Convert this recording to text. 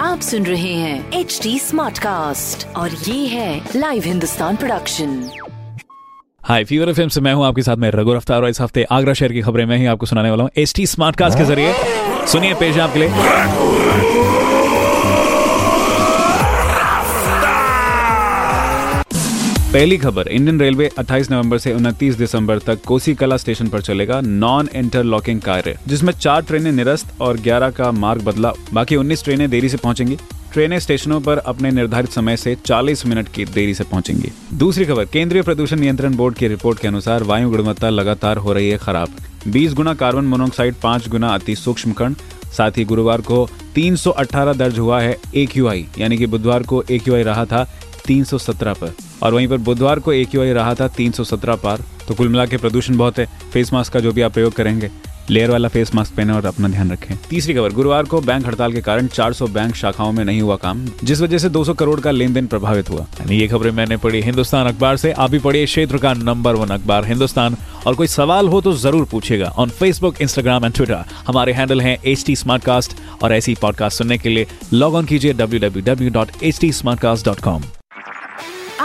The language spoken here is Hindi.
आप सुन रहे हैं एच डी स्मार्ट कास्ट और ये है live Hindustan production hi fever FM से मैं हूँ आपके साथ में रघु रफ्तार और इस हफ़्ते आगरा शहर की खबरें मैं ही आपको सुनाने वाला हूँ एच टी स्मार्ट कास्ट के ज़रिए। सुनिए पेश आपके लिए। पहली खबर, इंडियन रेलवे 28 नवंबर से 29 दिसंबर तक कोसी कला स्टेशन पर चलेगा नॉन इंटरलॉकिंग कार्य जिसमें चार ट्रेनें निरस्त और 11 का मार्ग बदला। बाकी 19 ट्रेनें देरी से पहुंचेंगी। ट्रेनें स्टेशनों पर अपने निर्धारित समय से 40 मिनट की देरी से पहुंचेंगी। दूसरी खबर, केंद्रीय प्रदूषण नियंत्रण बोर्ड की रिपोर्ट के अनुसार वायु गुणवत्ता लगातार हो रही है खराब। 20 गुना कार्बन मोनोऑक्साइड 5 गुना अति सूक्ष्म कण। साथ ही गुरुवार को 318 दर्ज हुआ है ए यानी कि बुधवार को ए रहा था 317 पर। और वहीं पर बुधवार को एक रहा था 317 पार। तो कुल मिला के प्रदूषण बहुत है। फेस मास्क का जो भी आप प्रयोग करेंगे लेयर वाला फेस मास्क पहने और अपना ध्यान रखें। तीसरी खबर, गुरुवार को बैंक हड़ताल के कारण 400 बैंक शाखाओं में नहीं हुआ काम, जिस वजह से 200 करोड़ का लेन देन प्रभावित हुआ। ये खबरें मैंने पढ़ी। हिंदुस्तान अखबार से आप भी पढ़िए, क्षेत्र का नंबर वन अखबार हिंदुस्तान। और कोई सवाल हो तो ज़रूर पूछेगा on Facebook Instagram and Twitter हमारे हैंडल है एच टी और ऐसी पॉडकास्ट सुनने के लिए लॉग ऑन कीजिए www.htsmartcast.com